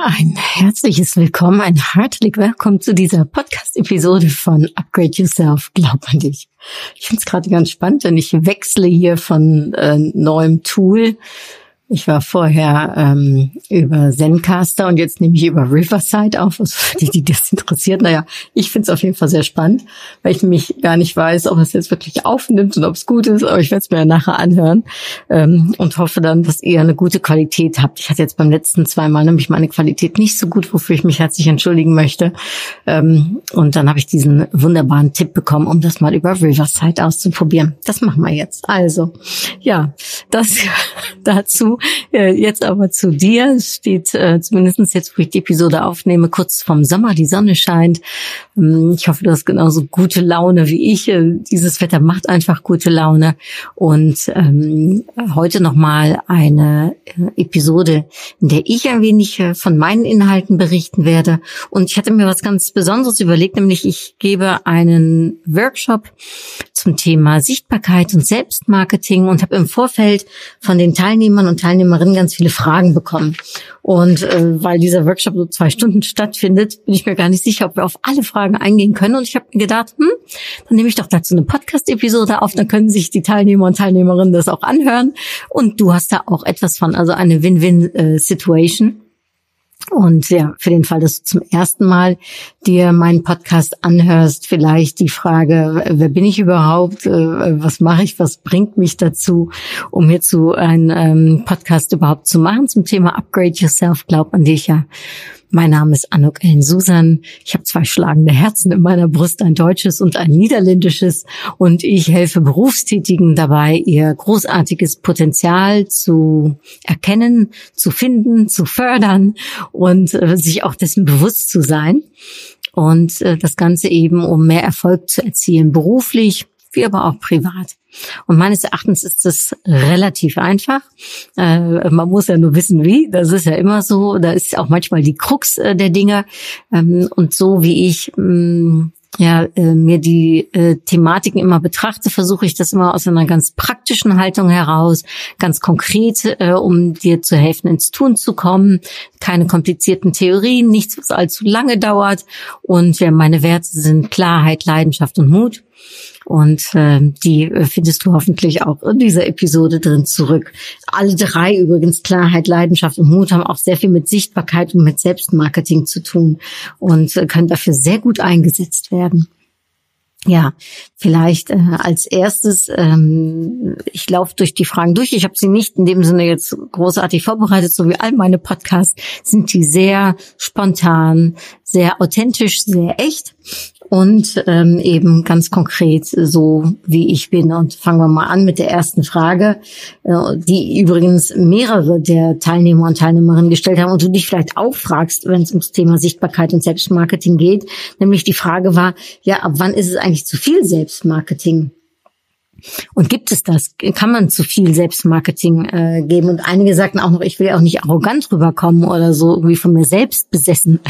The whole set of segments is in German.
Ja, ein herzliches Willkommen, ein herzlich Willkommen zu dieser Podcast-Episode von Upgrade Yourself, glaub an dich. Ich finde es gerade ganz spannend, denn ich wechsle hier von äh, neuem Tool ich war vorher ähm, über Zencaster und jetzt nehme ich über Riverside auf, was für die, die das interessiert. Naja, ich finde es auf jeden Fall sehr spannend, weil ich mich gar nicht weiß, ob es jetzt wirklich aufnimmt und ob es gut ist, aber ich werde es mir ja nachher anhören ähm, und hoffe dann, dass ihr eine gute Qualität habt. Ich hatte jetzt beim letzten zweimal nämlich meine Qualität nicht so gut, wofür ich mich herzlich entschuldigen möchte. Ähm, und dann habe ich diesen wunderbaren Tipp bekommen, um das mal über Riverside auszuprobieren. Das machen wir jetzt. Also, ja, das dazu. Äh, jetzt aber zu dir. Es steht äh, zumindest jetzt, wo ich die Episode aufnehme, kurz vom Sommer. Die Sonne scheint. Ähm, ich hoffe, du hast genauso gute Laune wie ich. Äh, dieses Wetter macht einfach gute Laune. Und ähm, heute nochmal eine äh, Episode, in der ich ein wenig von meinen Inhalten berichten werde. Und ich hatte mir was ganz Besonderes überlegt, nämlich ich gebe einen Workshop zum Thema Sichtbarkeit und Selbstmarketing und habe im Vorfeld von den Teilnehmern und Teilnehmerinnen ganz viele Fragen bekommen. Und äh, weil dieser Workshop so zwei Stunden stattfindet, bin ich mir gar nicht sicher, ob wir auf alle Fragen eingehen können. Und ich habe gedacht, hm, dann nehme ich doch dazu eine Podcast-Episode auf, dann können sich die Teilnehmer und Teilnehmerinnen das auch anhören. Und du hast da auch etwas von, also eine Win-Win-Situation. Und ja, für den Fall, dass du zum ersten Mal dir meinen Podcast anhörst, vielleicht die Frage, wer bin ich überhaupt? Äh, was mache ich? Was bringt mich dazu, um hierzu einen ähm, Podcast überhaupt zu machen zum Thema Upgrade Yourself? Glaub an dich ja. Mein Name ist Anuk Ellen Susan. Ich habe zwei schlagende Herzen in meiner Brust, ein deutsches und ein niederländisches. Und ich helfe Berufstätigen dabei, ihr großartiges Potenzial zu erkennen, zu finden, zu fördern und äh, sich auch dessen bewusst zu sein. Und äh, das Ganze eben, um mehr Erfolg zu erzielen, beruflich wie aber auch privat. Und meines Erachtens ist es relativ einfach. Äh, man muss ja nur wissen, wie. Das ist ja immer so. Da ist auch manchmal die Krux äh, der Dinge. Ähm, und so wie ich mh, mm, ja, äh, mir die äh, Thematiken immer betrachte, versuche ich das immer aus einer ganz praktischen Haltung heraus, ganz konkret, äh, um dir zu helfen, ins Tun zu kommen. Keine komplizierten Theorien, nichts, was allzu lange dauert. Und ja, meine Werte sind Klarheit, Leidenschaft und Mut. Und äh, die findest du hoffentlich auch in dieser Episode drin zurück. Alle drei übrigens, Klarheit, Leidenschaft und Mut, haben auch sehr viel mit Sichtbarkeit und mit Selbstmarketing zu tun und äh, können dafür sehr gut eingesetzt werden. Ja, vielleicht äh, als erstes, ähm, ich laufe durch die Fragen durch. Ich habe sie nicht in dem Sinne jetzt großartig vorbereitet, so wie all meine Podcasts sind die sehr spontan, sehr authentisch, sehr echt und ähm, eben ganz konkret so, wie ich bin. Und fangen wir mal an mit der ersten Frage, äh, die übrigens mehrere der Teilnehmer und Teilnehmerinnen gestellt haben und du dich vielleicht auch fragst, wenn es ums Thema Sichtbarkeit und Selbstmarketing geht. Nämlich die Frage war, ja, ab wann ist es eigentlich zu viel Selbstmarketing? Und gibt es das? Kann man zu viel Selbstmarketing äh, geben? Und einige sagten auch noch, ich will ja auch nicht arrogant rüberkommen oder so irgendwie von mir selbst besessen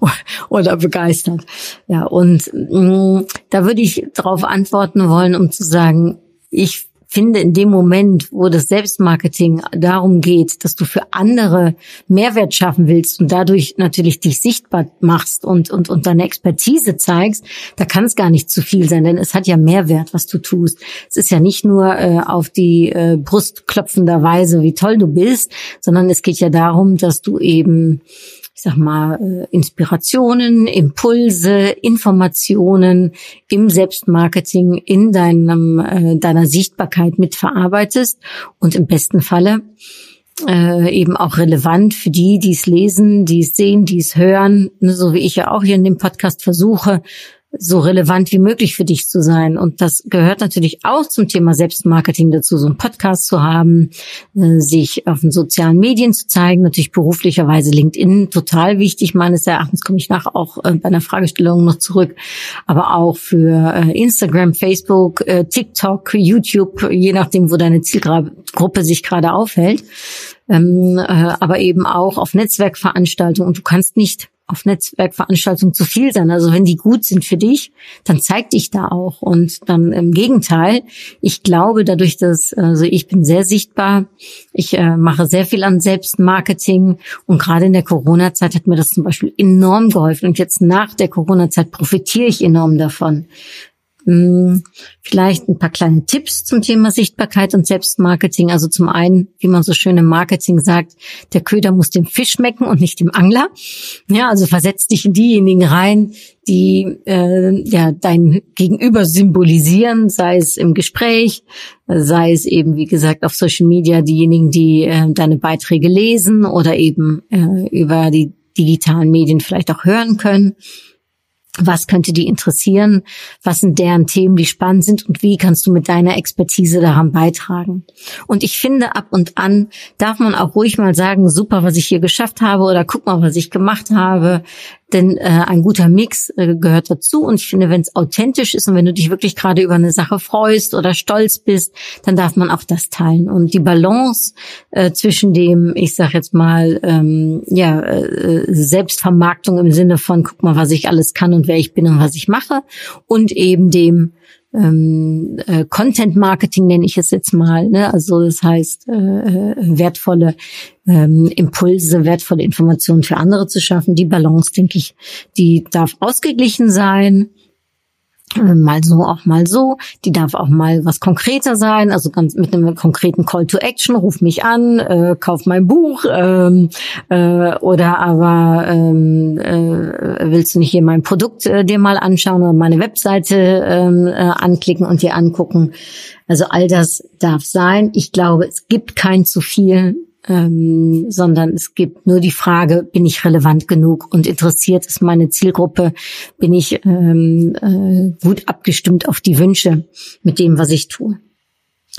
oder begeistert. Ja, und mh, mm, da würde ich darauf antworten wollen, um zu sagen, ich finde, in dem Moment, wo das Selbstmarketing darum geht, dass du für andere Mehrwert schaffen willst und dadurch natürlich dich sichtbar machst und, und, und deine Expertise zeigst, da kann es gar nicht zu viel sein, denn es hat ja Mehrwert, was du tust. Es ist ja nicht nur äh, auf die äh, Brust klopfender Weise, wie toll du bist, sondern es geht ja darum, dass du eben ich sag mal, äh, Inspirationen, Impulse, Informationen im Selbstmarketing in deinem, äh, deiner Sichtbarkeit mitverarbeitest und im besten Falle äh, eben auch relevant für die, die es lesen, die es sehen, die es hören, ne, so wie ich ja auch hier in dem Podcast versuche, so relevant wie möglich für dich zu sein. Und das gehört natürlich auch zum Thema Selbstmarketing dazu, so einen Podcast zu haben, äh, sich auf den sozialen Medien zu zeigen, natürlich beruflicherweise LinkedIn total wichtig. Meines Erachtens komme ich nachher auch äh, bei einer Fragestellung noch zurück, aber auch für äh, Instagram, Facebook, TikTok, YouTube, je nachdem, wo deine Zielgruppe sich gerade aufhält. Ähm, aber eben auch auf Netzwerkveranstaltungen. Und du kannst nicht auf Netzwerkveranstaltungen zu viel sein. Also wenn die gut sind für dich, dann zeig dich da auch. Und dann im Gegenteil, ich glaube dadurch, dass, also ich bin sehr sichtbar, ich äh, mache sehr viel an Selbstmarketing und gerade in der Corona-Zeit hat mir das zum Beispiel enorm geholfen. Und jetzt nach der Corona-Zeit profitiere ich enorm davon. Hm, vielleicht ein paar kleine Tipps zum Thema Sichtbarkeit und Selbstmarketing. Also zum einen, wie man so schön im Marketing sagt, der Köder muss dem Fisch schmecken und nicht dem Angler. Ja, also versetz dich in diejenigen rein, die äh, ja dein Gegenüber symbolisieren, sei es im Gespräch, sei es eben wie gesagt auf Social Media diejenigen, die äh, deine Beiträge lesen oder eben äh, über die digitalen Medien vielleicht auch hören können was könnte die interessieren? Was sind deren Themen, die spannend sind? Und wie kannst du mit deiner Expertise daran beitragen? Und ich finde, ab und an darf man auch ruhig mal sagen, super, was ich hier geschafft habe oder guck mal, was ich gemacht habe. Denn äh, ein guter Mix äh, gehört dazu. Und ich finde, wenn es authentisch ist und wenn du dich wirklich gerade über eine Sache freust oder stolz bist, dann darf man auch das teilen. Und die Balance äh, zwischen dem, ich sag jetzt mal, ähm, ja, äh, Selbstvermarktung im Sinne von, guck mal, was ich alles kann und wer ich bin und was ich mache, und eben dem ähm, äh, Content Marketing nenne ich es jetzt mal. Ne? Also das heißt, äh, äh, wertvolle ähm, Impulse, wertvolle Informationen für andere zu schaffen. Die Balance, denke ich, die darf ausgeglichen sein. Äh, mal so, auch mal so. Die darf auch mal was konkreter sein, also ganz mit einem konkreten Call to Action, ruf mich an, äh, kauf mein Buch ähm, äh, oder aber ähm, äh, willst du nicht hier mein Produkt äh, dir mal anschauen oder meine Webseite ähm, äh, anklicken und dir angucken. Also all das darf sein. Ich glaube, es gibt kein zu viel ähm, sondern es gibt nur die Frage, bin ich relevant genug und interessiert ist meine Zielgruppe, bin ich ähm, äh, gut abgestimmt auf die Wünsche mit dem, was ich tue.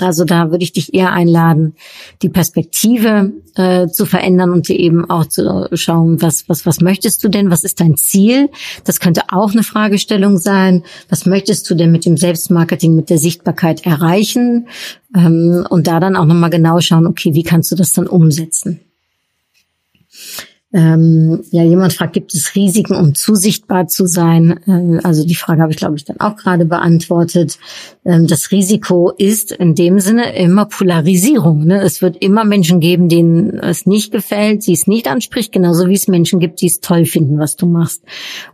Also da würde ich dich eher einladen, die Perspektive äh, zu verändern und dir eben auch zu schauen, was, was, was möchtest du denn? Was ist dein Ziel? Das könnte auch eine Fragestellung sein. Was möchtest du denn mit dem Selbstmarketing, mit der Sichtbarkeit erreichen? Ähm, und da dann auch nochmal genau schauen, okay, wie kannst du das dann umsetzen? Ähm, ja, jemand fragt, gibt es Risiken, um zu sichtbar zu sein? Äh, also die Frage habe ich, glaube ich, dann auch gerade beantwortet. Ähm, das Risiko ist in dem Sinne immer Polarisierung. Ne? Es wird immer Menschen geben, denen es nicht gefällt, sie es nicht anspricht, genauso wie es Menschen gibt, die es toll finden, was du machst.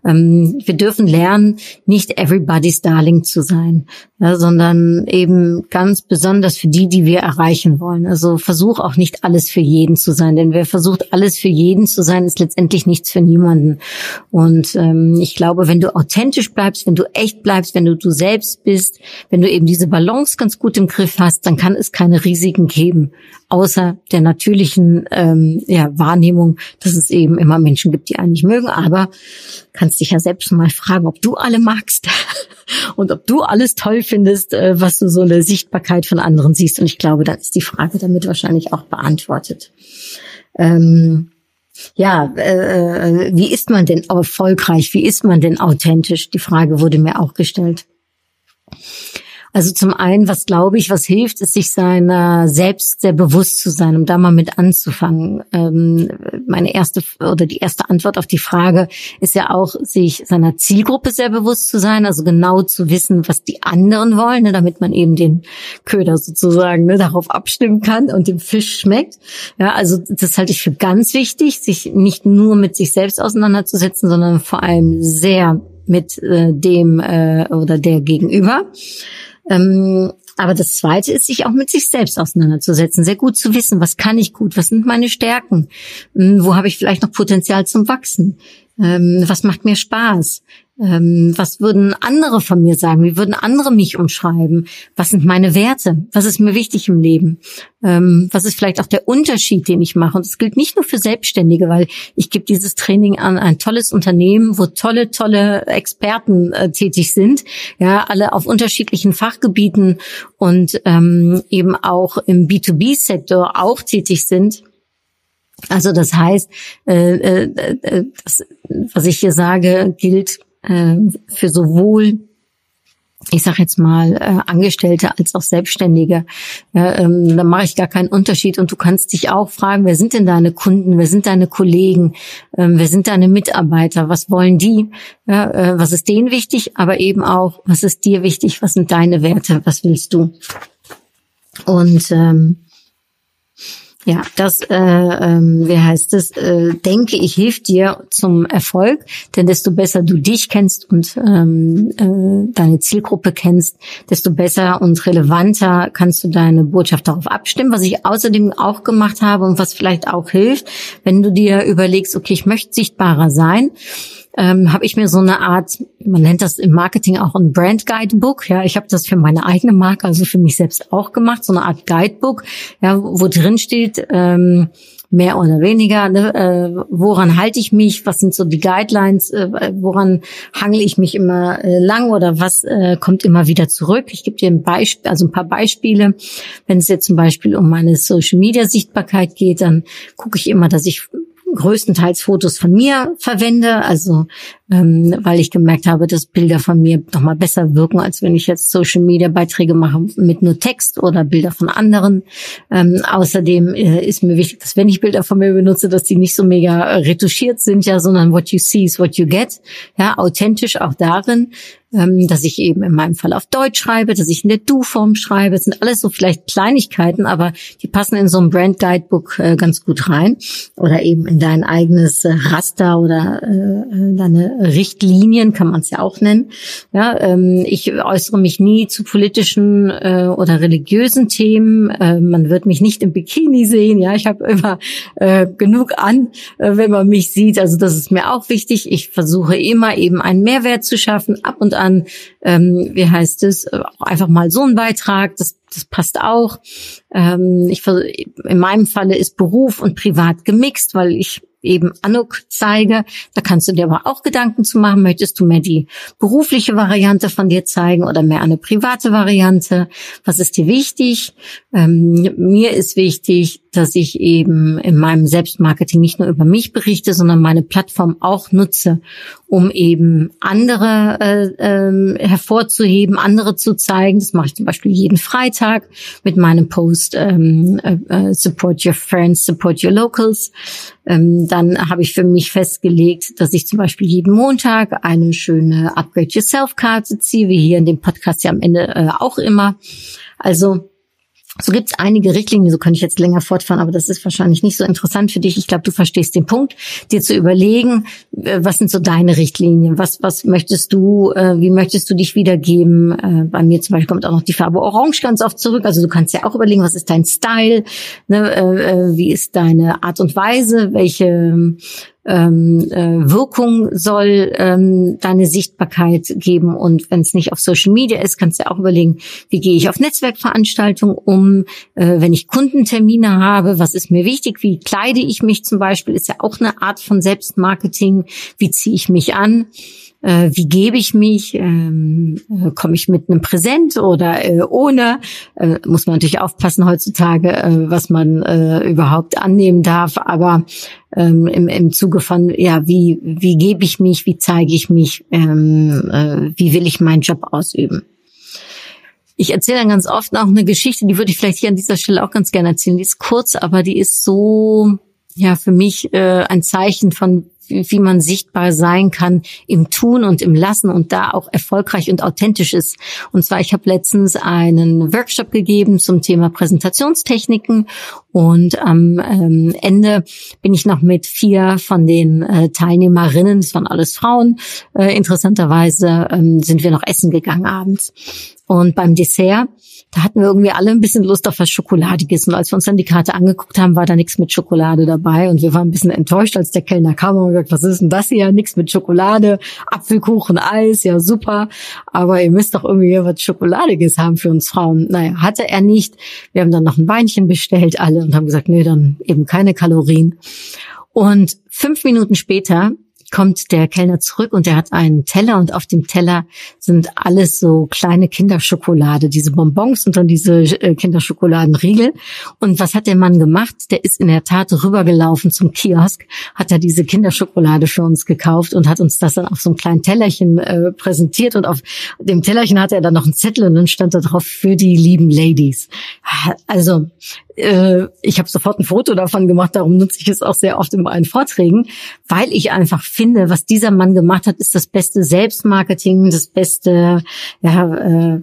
Ähm, wir dürfen lernen, nicht everybody's darling zu sein, ja, sondern eben ganz besonders für die, die wir erreichen wollen. Also versuch auch nicht alles für jeden zu sein, denn wer versucht, alles für jeden zu sein, ist letztendlich nichts für niemanden. Und ähm, ich glaube, wenn du authentisch bleibst, wenn du echt bleibst, wenn du du selbst bist, wenn du eben diese Balance ganz gut im Griff hast, dann kann es keine Risiken geben, außer der natürlichen ähm, ja, Wahrnehmung, dass es eben immer Menschen gibt, die einen nicht mögen. Aber kannst dich ja selbst mal fragen, ob du alle magst und ob du alles toll findest, äh, was du so in der Sichtbarkeit von anderen siehst. Und ich glaube, dann ist die Frage damit wahrscheinlich auch beantwortet. Ähm, ja, äh, wie ist man denn erfolgreich? Wie ist man denn authentisch? Die Frage wurde mir auch gestellt. Also zum einen, was glaube ich, was hilft, ist sich seiner selbst sehr bewusst zu sein, um da mal mit anzufangen. Ähm, meine erste oder die erste Antwort auf die Frage ist ja auch, sich seiner Zielgruppe sehr bewusst zu sein, also genau zu wissen, was die anderen wollen, ne, damit man eben den Köder sozusagen ne, darauf abstimmen kann und dem Fisch schmeckt. Ja, also das halte ich für ganz wichtig, sich nicht nur mit sich selbst auseinanderzusetzen, sondern vor allem sehr mit äh, dem äh, oder der Gegenüber. Ähm, aber das Zweite ist, sich auch mit sich selbst auseinanderzusetzen, sehr gut zu wissen, was kann ich gut, was sind meine Stärken, hm, wo habe ich vielleicht noch Potenzial zum Wachsen, ähm, was macht mir Spaß, Ähm, was würden andere von mir sagen? Wie würden andere mich umschreiben? Was sind meine Werte? Was ist mir wichtig im Leben? Ähm, was ist vielleicht auch der Unterschied, den ich mache? Und das gilt nicht nur für Selbstständige, weil ich gebe dieses Training an ein tolles Unternehmen, wo tolle, tolle Experten äh, tätig sind, ja, alle auf unterschiedlichen Fachgebieten und ähm, eben auch im B2B-Sektor auch tätig sind. Also das heißt, äh, äh, äh, das, was ich hier sage, gilt äh, für sowohl ich sage jetzt mal äh, Angestellte als auch Selbstständige. Ja, ähm, da mache ich gar keinen Unterschied. Und du kannst dich auch fragen, wer sind denn deine Kunden, wer sind deine Kollegen, ähm, wer sind deine Mitarbeiter, was wollen die, ja, äh, was ist denen wichtig, aber eben auch, was ist dir wichtig, was sind deine Werte, was willst du? Und ähm, ja, das, äh, ähm, wie heißt es, äh, denke ich, hilft dir zum Erfolg, denn desto besser du dich kennst und ähm, äh, deine Zielgruppe kennst, desto besser und relevanter kannst du deine Botschaft darauf abstimmen. Was ich außerdem auch gemacht habe und was vielleicht auch hilft, wenn du dir überlegst, okay, ich möchte sichtbarer sein, ähm, habe ich mir so eine Art, man nennt das im Marketing auch ein Brand Guidebook. Ja, ich habe das für meine eigene Marke, also für mich selbst auch gemacht, so eine Art Guidebook, ja, wo drin steht, ähm, mehr oder weniger, ne, äh, woran halte ich mich, was sind so die Guidelines, äh, woran hangle ich mich immer äh, lang oder was äh, kommt immer wieder zurück. Ich gebe dir ein Beispiel, also ein paar Beispiele. Wenn es jetzt zum Beispiel um meine Social Media Sichtbarkeit geht, dann gucke ich immer, dass ich größtenteils Fotos von mir verwende, also ähm, weil ich gemerkt habe, dass Bilder von mir noch mal besser wirken, als wenn ich jetzt Social Media Beiträge mache mit nur Text oder Bilder von anderen. Ähm, außerdem äh, ist mir wichtig, dass wenn ich Bilder von mir benutze, dass die nicht so mega retuschiert sind, ja, sondern what you see is what you get, ja, authentisch auch darin, ähm, dass ich eben in meinem Fall auf Deutsch schreibe, dass ich in der Du-Form schreibe. Das sind alles so vielleicht Kleinigkeiten, aber die passen in so ein Brand Guidebook äh, ganz gut rein oder eben in dein eigenes äh, Raster oder äh, äh deine Richtlinien, kann man es ja auch nennen. Ja, ähm, ich äußere mich nie zu politischen äh, oder religiösen Themen. Äh, man wird mich nicht im Bikini sehen. Ja, ich habe immer äh, genug an, äh, wenn man mich sieht. Also das ist mir auch wichtig. Ich versuche immer eben einen Mehrwert zu schaffen. Ab und an, ähm, wie heißt es, äh, einfach mal so ein Beitrag. Das das passt auch. Ähm, ich, in meinem Falle ist Beruf und Privat gemixt, weil ich eben Anuk zeige. Da kannst du dir aber auch Gedanken zu machen. Möchtest du mehr die berufliche Variante von dir zeigen oder mehr eine private Variante? Was ist dir wichtig? Ähm, mir ist wichtig, dass ich eben in meinem Selbstmarketing nicht nur über mich berichte, sondern meine Plattform auch nutze, um eben andere äh, äh, hervorzuheben, andere zu zeigen. Das mache ich zum Beispiel jeden Freitag mit meinem Post ähm, äh, äh Support Your Friends, Support Your Locals. Ähm, dann habe ich für mich festgelegt, dass ich zum Beispiel jeden Montag eine schöne Upgrade Yourself Karte ziehe, wie hier in dem Podcast ja am Ende äh, auch immer. Also so gibt es einige Richtlinien, so könnte ich jetzt länger fortfahren, aber das ist wahrscheinlich nicht so interessant für dich. Ich glaube, du verstehst den Punkt, dir zu überlegen, äh, was sind so deine Richtlinien, was, was möchtest du, äh, wie möchtest du dich wiedergeben. Äh, bei mir zum Beispiel kommt auch noch die Farbe Orange ganz oft zurück. Also du kannst ja auch überlegen, was ist dein Style, ne, wie ist deine Art und Weise, welche ähm, äh, Wirkung soll ähm, deine Sichtbarkeit geben. Und wenn es nicht auf Social Media ist, kannst du auch überlegen, wie gehe ich auf Netzwerkveranstaltungen um, äh, wenn ich Kundentermine habe, was ist mir wichtig, wie kleide ich mich zum Beispiel, ist ja auch eine Art von Selbstmarketing, wie ziehe ich mich an äh, wie gebe ich mich, ähm, äh, komme ich mit einem Präsent oder äh, ohne, äh, muss man natürlich aufpassen heutzutage, äh, was man äh, überhaupt annehmen darf, aber ähm, im, im Zuge von, ja, wie, wie gebe ich mich, wie zeige ich mich, ähm, äh, wie will ich meinen Job ausüben. Ich erzähle dann ganz oft auch eine Geschichte, die würde ich vielleicht hier an dieser Stelle auch ganz gerne erzählen. Die ist kurz, aber die ist so, ja, für mich äh, ein Zeichen von, wie man sichtbar sein kann im Tun und im Lassen und da auch erfolgreich und authentisch ist. Und zwar, ich habe letztens einen Workshop gegeben zum Thema Präsentationstechniken und am ähm, Ende bin ich noch mit vier von den äh, Teilnehmerinnen, das waren alles Frauen, äh, interessanterweise ähm, sind wir noch essen gegangen abends. Und beim Dessert da hatten wir irgendwie alle ein bisschen Lust auf was Schokoladiges. Und als wir uns dann die Karte angeguckt haben, war da nichts mit Schokolade dabei. Und wir waren ein bisschen enttäuscht, als der Kellner kam und gesagt, was ist denn das hier? Nichts mit Schokolade, Apfelkuchen, Eis, ja super. Aber ihr müsst doch irgendwie was Schokoladiges haben für uns Frauen. Naja, hatte er nicht. Wir haben dann noch ein Weinchen bestellt, alle, und haben gesagt, nee, dann eben keine Kalorien. Und fünf Minuten später kommt der Kellner zurück und er hat einen Teller und auf dem Teller sind alles so kleine Kinderschokolade, diese Bonbons und dann diese äh, Kinderschokoladenriegel. Und was hat der Mann gemacht? Der ist in der Tat rübergelaufen zum Kiosk, hat da diese Kinderschokolade für uns gekauft und hat uns das dann auf so einem kleinen Tellerchen äh, präsentiert und auf dem Tellerchen hatte er dann noch einen Zettel und dann stand da drauf für die lieben Ladies. Also äh, ich habe sofort ein Foto davon gemacht, darum nutze ich es auch sehr oft in meinen Vorträgen, weil ich einfach finde, was dieser Mann gemacht hat, ist das beste Selbstmarketing, das beste ja, äh,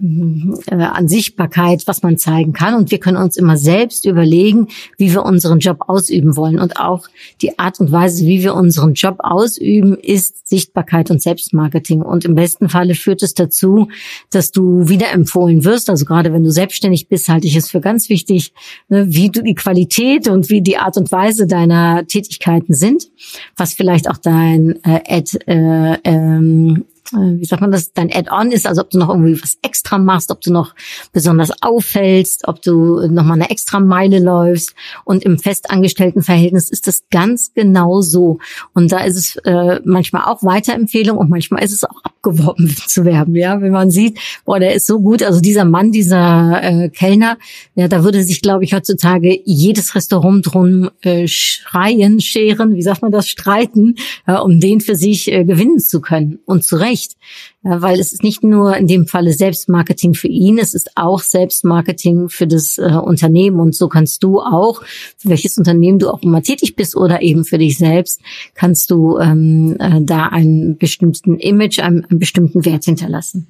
äh, an Sichtbarkeit, was man zeigen kann. Und wir können uns immer selbst überlegen, wie wir unseren Job ausüben wollen. Und auch die Art und Weise, wie wir unseren Job ausüben, ist Sichtbarkeit und Selbstmarketing. Und im besten Falle führt es dazu, dass du wiederempfohlen wirst. Also gerade wenn du selbstständig bist, halte ich es für ganz wichtig, ne, wie du die Qualität und wie die Art und Weise deiner Tätigkeiten sind, was vielleicht auch dein äh, Ad, äh, ähm, äh, wie sagt man das, dein Add-on ist, also ob du noch irgendwie was extra machst, ob du noch besonders auffällst, ob du noch mal eine extra Meile läufst. Und im festangestellten Verhältnis ist das ganz genau so. Und da ist es äh, manchmal auch Weiterempfehlung und manchmal ist es auch abgeworben zu werden. Ja, wenn man sieht, boah, der ist so gut. Also dieser Mann, dieser äh, Kellner, ja, da würde sich, glaube ich, heutzutage jedes Restaurant drum äh, schreien, scheren, wie sagt man das, streiten, äh, um den für sich äh, gewinnen zu können. Und zu Recht nicht. Weil es ist nicht nur in dem Falle Selbstmarketing für ihn, es ist auch Selbstmarketing für das äh, Unternehmen. Und so kannst du auch, für welches Unternehmen du auch immer tätig bist oder eben für dich selbst, kannst du ähm, äh, da einen bestimmten Image, einen, einen bestimmten Wert hinterlassen.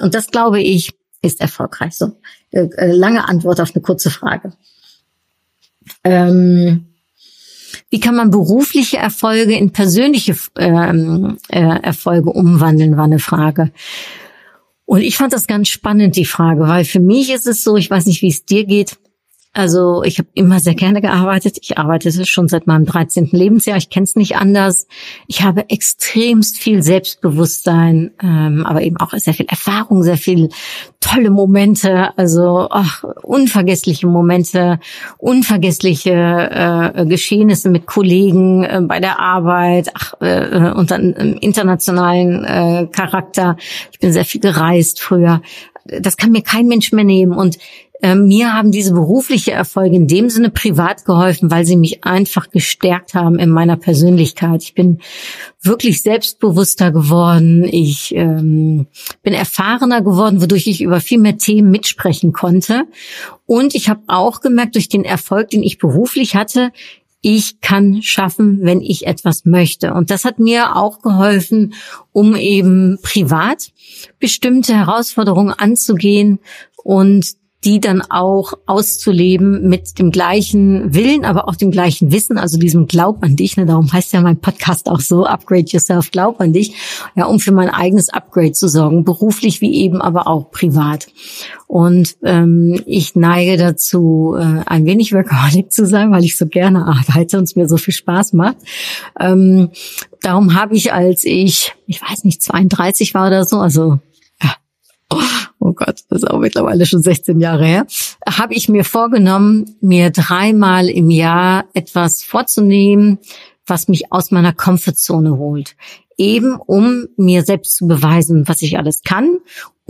Und das glaube ich, ist erfolgreich. So, äh, äh lange Antwort auf eine kurze Frage. Ähm, wie kann man berufliche Erfolge in persönliche ähm, äh, Erfolge umwandeln, war eine Frage. Und ich fand das ganz spannend, die Frage, weil für mich ist es so, ich weiß nicht, wie es dir geht, also ich habe immer sehr gerne gearbeitet. Ich arbeite schon seit meinem 13. Lebensjahr. Ich kenne es nicht anders. Ich habe extremst viel Selbstbewusstsein, ähm, aber eben auch sehr viel Erfahrung, sehr viel tolle Momente, also ach, unvergessliche Momente, unvergessliche äh, Geschehnisse mit Kollegen äh, bei der Arbeit, ach, äh, und dann im internationalen äh, Charakter. Ich bin sehr viel gereist früher. Das kann mir kein Mensch mehr nehmen. Und äh, mir haben diese berufliche Erfolge in dem Sinne privat geholfen, weil sie mich einfach gestärkt haben in meiner Persönlichkeit. Ich bin wirklich selbstbewusster geworden. Ich ähm, bin erfahrener geworden, wodurch ich über viel mehr Themen mitsprechen konnte. Und ich habe auch gemerkt, durch den Erfolg, den ich beruflich hatte, ich kann schaffen, wenn ich etwas möchte. Und das hat mir auch geholfen, um eben privat bestimmte Herausforderungen anzugehen und die dann auch auszuleben mit dem gleichen Willen, aber auch dem gleichen Wissen, also diesem Glaub an dich. Ne? Darum heißt ja mein Podcast auch so, Upgrade Yourself, Glaub an dich, ja, um für mein eigenes Upgrade zu sorgen, beruflich wie eben, aber auch privat. Und ähm, ich neige dazu, äh, ein wenig Workaholic zu sein, weil ich so gerne arbeite und es mir so viel Spaß macht. Ähm, darum habe ich, als ich, ich weiß nicht, 32 war oder so, also oh Gott, das ist auch mittlerweile schon 16 Jahre her, habe ich mir vorgenommen, mir dreimal im Jahr etwas vorzunehmen, was mich aus meiner Komfortzone holt. Eben um mir selbst zu beweisen, was ich alles kann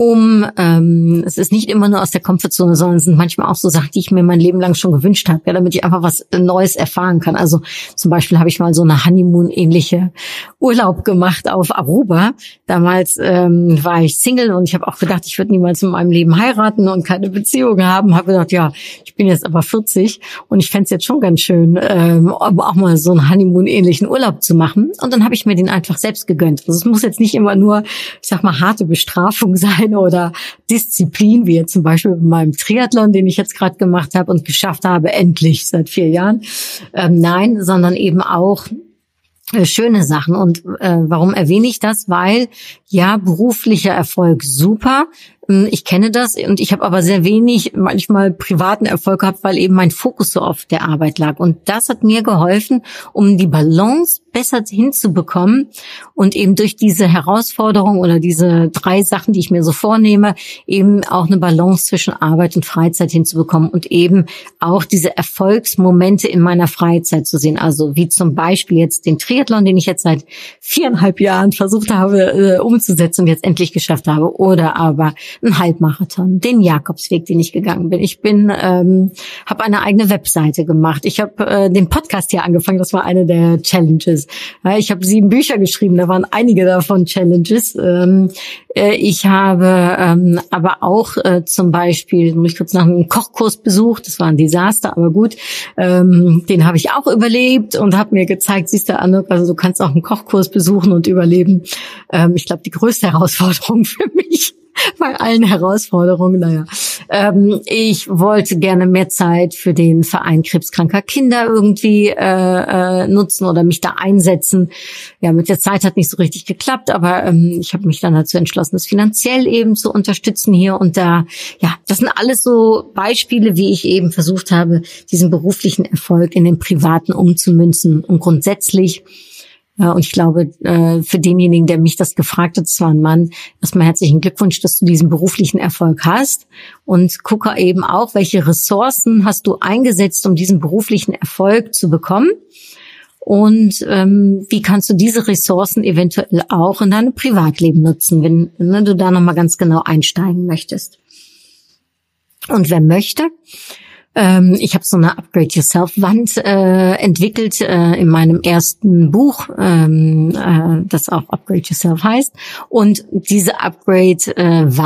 um, ähm, es ist nicht immer nur aus der Komfortzone, sondern es sind manchmal auch so Sachen, die ich mir mein Leben lang schon gewünscht habe, ja, damit ich einfach was Neues erfahren kann. Also zum Beispiel habe ich mal so eine Honeymoon-ähnliche Urlaub gemacht auf Aruba. Damals ähm, war ich Single und ich habe auch gedacht, ich würde niemals in meinem Leben heiraten und keine Beziehung haben. Habe gedacht, ja, ich bin jetzt aber 40 und ich fände es jetzt schon ganz schön, ähm, auch mal so einen Honeymoon-ähnlichen Urlaub zu machen. Und dann habe ich mir den einfach selbst gegönnt. Also es muss jetzt nicht immer nur, ich sag mal, harte Bestrafung sein Disziplin oder Disziplin, wie jetzt zum Beispiel bei meinem Triathlon, den ich jetzt gerade gemacht habe und geschafft habe, endlich seit vier Jahren. Ähm, nein, sondern eben auch äh, schöne Sachen. Und äh, warum erwähne ich das? Weil ja, beruflicher Erfolg super, Ähm, Ich kenne das und ich habe aber sehr wenig manchmal privaten Erfolg gehabt, weil eben mein Fokus so auf der Arbeit lag. Und das hat mir geholfen, um die Balance besser hinzubekommen und eben durch diese Herausforderung oder diese drei Sachen, die ich mir so vornehme, eben auch eine Balance zwischen Arbeit und Freizeit hinzubekommen und eben auch diese Erfolgsmomente in meiner Freizeit zu sehen. Also wie zum Beispiel jetzt den Triathlon, den ich jetzt seit viereinhalb Jahren versucht habe äh, umzusetzen und jetzt endlich geschafft habe. Oder aber ein Halbmarathon, den Jakobsweg, den ich gegangen bin. Ich bin, ähm, habe eine eigene Webseite gemacht. Ich habe äh, den Podcast hier angefangen. Das war eine der Challenges. Ich habe sieben Bücher geschrieben. Da waren einige davon Challenges. Ähm, äh, ich habe ähm, aber auch äh, zum Beispiel, muss ich kurz nach einem Kochkurs besucht. Das war ein Desaster, aber gut. Ähm, den habe ich auch überlebt und habe mir gezeigt, siehst du, Anuk, also du kannst auch einen Kochkurs besuchen und überleben. Ähm, ich glaube, größte Herausforderung für mich bei allen Herausforderungen, naja. Ähm, ich wollte gerne mehr Zeit für den Verein krebskranker Kinder irgendwie äh, äh, nutzen oder mich da einsetzen. Ja, mit der Zeit hat nicht so richtig geklappt, aber ähm, ich habe mich dann dazu entschlossen, das finanziell eben zu unterstützen hier und da. Ja, das sind alles so Beispiele, wie ich eben versucht habe, diesen beruflichen Erfolg in den privaten umzumünzen. Und grundsätzlich und ich glaube, äh, für denjenigen, der mich das gefragt hat, das war ein Mann, erstmal herzlichen Glückwunsch, dass du diesen beruflichen Erfolg hast. Und gucke eben auch, welche Ressourcen hast du eingesetzt, um diesen beruflichen Erfolg zu bekommen. Und ähm, wie kannst du diese Ressourcen eventuell auch in deinem Privatleben nutzen, wenn ne, du da nochmal ganz genau einsteigen möchtest. Und wer möchte, ähm, ich habe so eine Upgrade Yourself Wand äh, entwickelt äh, in meinem ersten Buch, ähm, äh, das auch Upgrade Yourself heißt. Und diese Upgrade äh,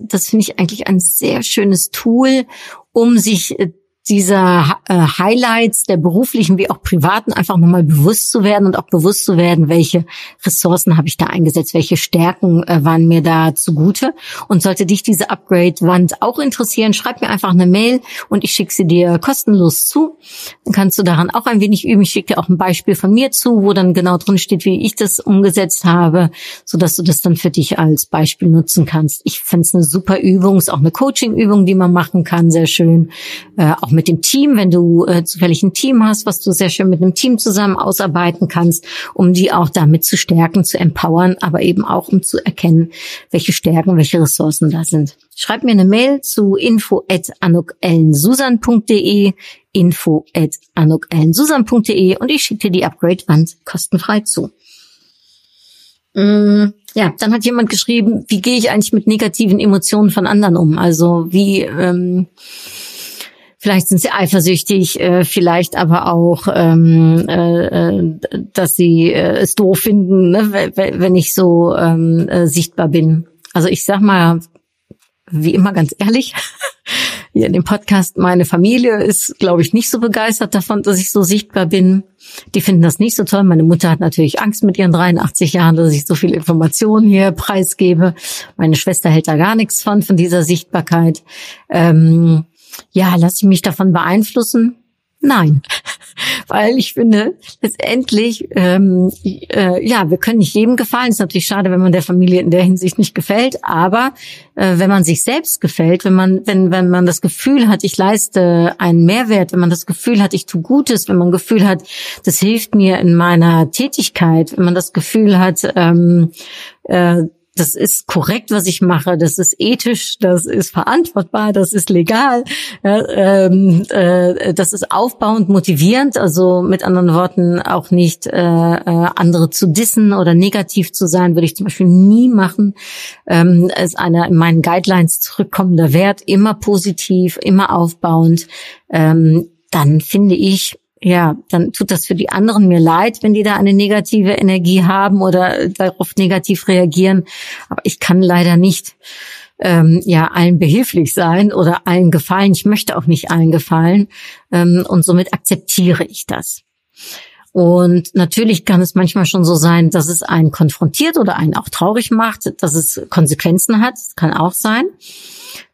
das finde ich eigentlich ein sehr schönes Tool, um sich äh, dieser äh, Highlights der beruflichen wie auch privaten einfach nochmal bewusst zu werden und auch bewusst zu werden, welche Ressourcen habe ich da eingesetzt, welche Stärken äh, waren mir da zugute. Und sollte dich diese Upgrade-Wand auch interessieren, schreib mir einfach eine Mail und ich schicke sie dir kostenlos zu. Dann kannst du daran auch ein wenig üben. Ich schicke dir auch ein Beispiel von mir zu, wo dann genau drin steht, wie ich das umgesetzt habe, so dass du das dann für dich als Beispiel nutzen kannst. Ich finde es eine super Übung, ist auch eine Coaching-Übung, die man machen kann, sehr schön. Äh, auch mit dem Team, wenn du äh, zufällig ein Team hast, was du sehr schön mit einem Team zusammen ausarbeiten kannst, um die auch damit zu stärken, zu empowern, aber eben auch um zu erkennen, welche Stärken, welche Ressourcen da sind. Schreib mir eine Mail zu info at anukellensusan.de info at anukellensusan.de und ich schicke dir die Upgrade-Wand kostenfrei zu. Mm, Ja, dann hat jemand geschrieben, wie gehe ich eigentlich mit negativen Emotionen von anderen um? Also wie ähm, Vielleicht sind sie eifersüchtig, äh, vielleicht aber auch, ähm, äh, äh, dass sie es doof finden, ne, wenn ich so ähm, äh, sichtbar bin. Also ich sag mal, wie immer ganz ehrlich, hier in dem Podcast, meine Familie ist, glaube ich, nicht so begeistert davon, dass ich so sichtbar bin. Die finden das nicht so toll. Meine Mutter hat natürlich Angst mit ihren 83 Jahren, dass ich so viel Informationen hier preisgebe. Meine Schwester hält da gar nichts von, von dieser Sichtbarkeit. Ähm, ja, lasse ich mich davon beeinflussen? Nein, weil ich finde, letztendlich, ähm, äh, ja, wir können nicht jedem gefallen. ist natürlich schade, wenn man der Familie in der Hinsicht nicht gefällt, aber äh, wenn man sich selbst gefällt, wenn man, wenn, wenn man das Gefühl hat, ich leiste einen Mehrwert, wenn man das Gefühl hat, ich tue Gutes, wenn man Gefühl hat, das hilft mir in meiner Tätigkeit, wenn man das Gefühl hat, ähm, äh, das ist korrekt, was ich mache, das ist ethisch, das ist verantwortbar, das ist legal, ähm, äh, das ist aufbauend, motivierend, also mit anderen Worten auch nicht äh, äh, andere zu dissen oder negativ zu sein, würde ich zum Beispiel nie machen. Ähm, ist einer in meinen Guidelines zurückkommender Wert, immer positiv, immer aufbauend. Ähm, dann finde ich, ja, dann tut das für die anderen mir leid, wenn die da eine negative Energie haben oder darauf negativ reagieren. Aber ich kann leider nicht ähm, ja allen behilflich sein oder allen gefallen. Ich möchte auch nicht allen gefallen ähm, und somit akzeptiere ich das. Und natürlich kann es manchmal schon so sein, dass es einen konfrontiert oder einen auch traurig macht, dass es Konsequenzen hat. Das kann auch sein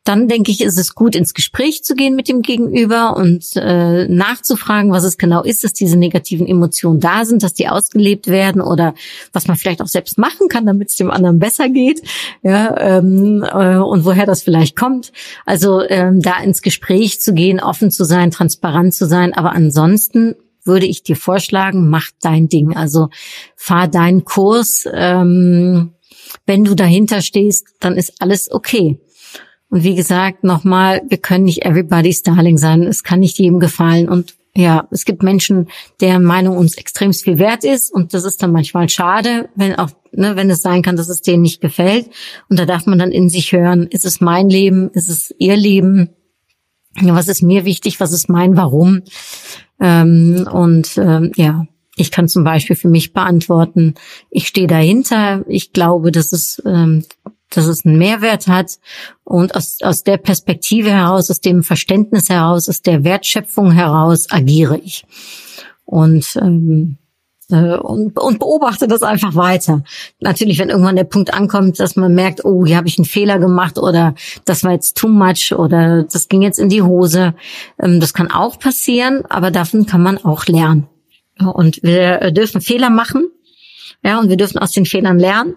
dann denke ich, ist es gut, ins Gespräch zu gehen mit dem Gegenüber und äh, nachzufragen, was es genau ist, dass diese negativen Emotionen da sind, dass die ausgelebt werden oder was man vielleicht auch selbst machen kann, damit es dem anderen besser geht, ja, ähm, äh, und woher das vielleicht kommt. Also ähm, da ins Gespräch zu gehen, offen zu sein, transparent zu sein, aber ansonsten würde ich dir vorschlagen, mach dein Ding. Also fahr deinen Kurs. Ähm, wenn du dahinter stehst, dann ist alles okay. Und wie gesagt, nochmal, wir können nicht everybody's darling sein. Es kann nicht jedem gefallen. Und ja, es gibt Menschen, deren Meinung uns extrem viel wert ist. Und das ist dann manchmal schade, wenn auch, ne, wenn es sein kann, dass es denen nicht gefällt. Und da darf man dann in sich hören, ist es mein Leben? Ist es ihr Leben? Was ist mir wichtig? Was ist mein Warum? Ähm, und ähm, ja, ich kann zum Beispiel für mich beantworten, ich stehe dahinter. Ich glaube, dass es ähm, dass es einen Mehrwert hat. Und aus, aus der Perspektive heraus, aus dem Verständnis heraus, aus der Wertschöpfung heraus agiere ich. Und, ähm, äh, und, und beobachte das einfach weiter. Natürlich, wenn irgendwann der Punkt ankommt, dass man merkt, oh, hier habe ich einen Fehler gemacht oder das war jetzt too much oder das ging jetzt in die Hose. Ähm, das kann auch passieren, aber davon kann man auch lernen. Und wir dürfen Fehler machen. Ja, und wir dürfen aus den Fehlern lernen.